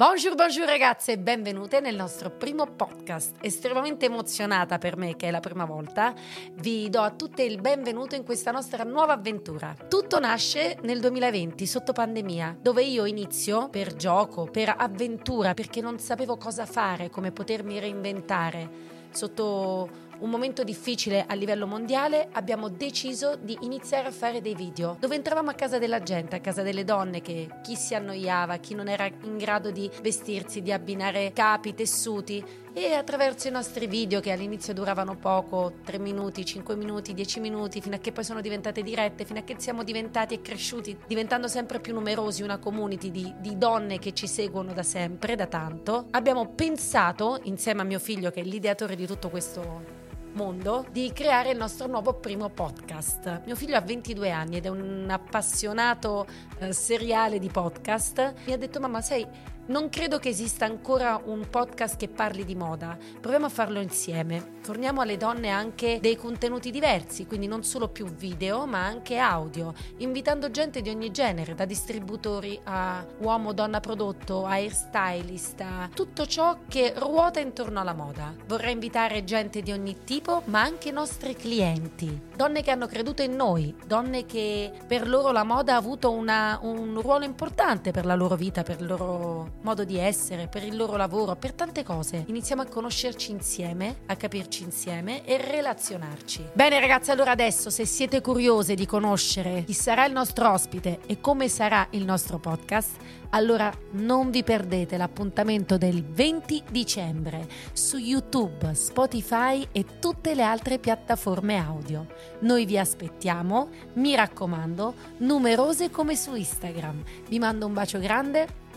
Bonjour, bonjour ragazze e benvenute nel nostro primo podcast. Estremamente emozionata per me che è la prima volta. Vi do a tutte il benvenuto in questa nostra nuova avventura. Tutto nasce nel 2020 sotto pandemia, dove io inizio per gioco, per avventura, perché non sapevo cosa fare, come potermi reinventare sotto un momento difficile a livello mondiale, abbiamo deciso di iniziare a fare dei video dove entravamo a casa della gente, a casa delle donne che chi si annoiava, chi non era in grado di vestirsi, di abbinare capi, tessuti e attraverso i nostri video che all'inizio duravano poco, 3 minuti, 5 minuti, 10 minuti, fino a che poi sono diventate dirette, fino a che siamo diventati e cresciuti, diventando sempre più numerosi, una community di, di donne che ci seguono da sempre, da tanto, abbiamo pensato, insieme a mio figlio che è l'ideatore di tutto questo mondo di creare il nostro nuovo primo podcast. Mio figlio ha 22 anni ed è un appassionato eh, seriale di podcast. Mi ha detto mamma, sai, non credo che esista ancora un podcast che parli di moda. Proviamo a farlo insieme. Forniamo alle donne anche dei contenuti diversi, quindi non solo più video, ma anche audio, invitando gente di ogni genere, da distributori a uomo, donna prodotto, a hairstylist, a tutto ciò che ruota intorno alla moda. Vorrei invitare gente di ogni tipo, ma anche nostri clienti. Donne che hanno creduto in noi, donne che per loro la moda ha avuto una, un ruolo importante per la loro vita, per il loro modo di essere, per il loro lavoro, per tante cose. Iniziamo a conoscerci insieme, a capirci insieme e relazionarci. Bene ragazzi, allora adesso se siete curiose di conoscere chi sarà il nostro ospite e come sarà il nostro podcast, allora non vi perdete l'appuntamento del 20 dicembre su YouTube, Spotify e tutte le altre piattaforme audio. Noi vi aspettiamo, mi raccomando, numerose come su Instagram. Vi mando un bacio grande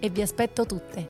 e vi aspetto tutte.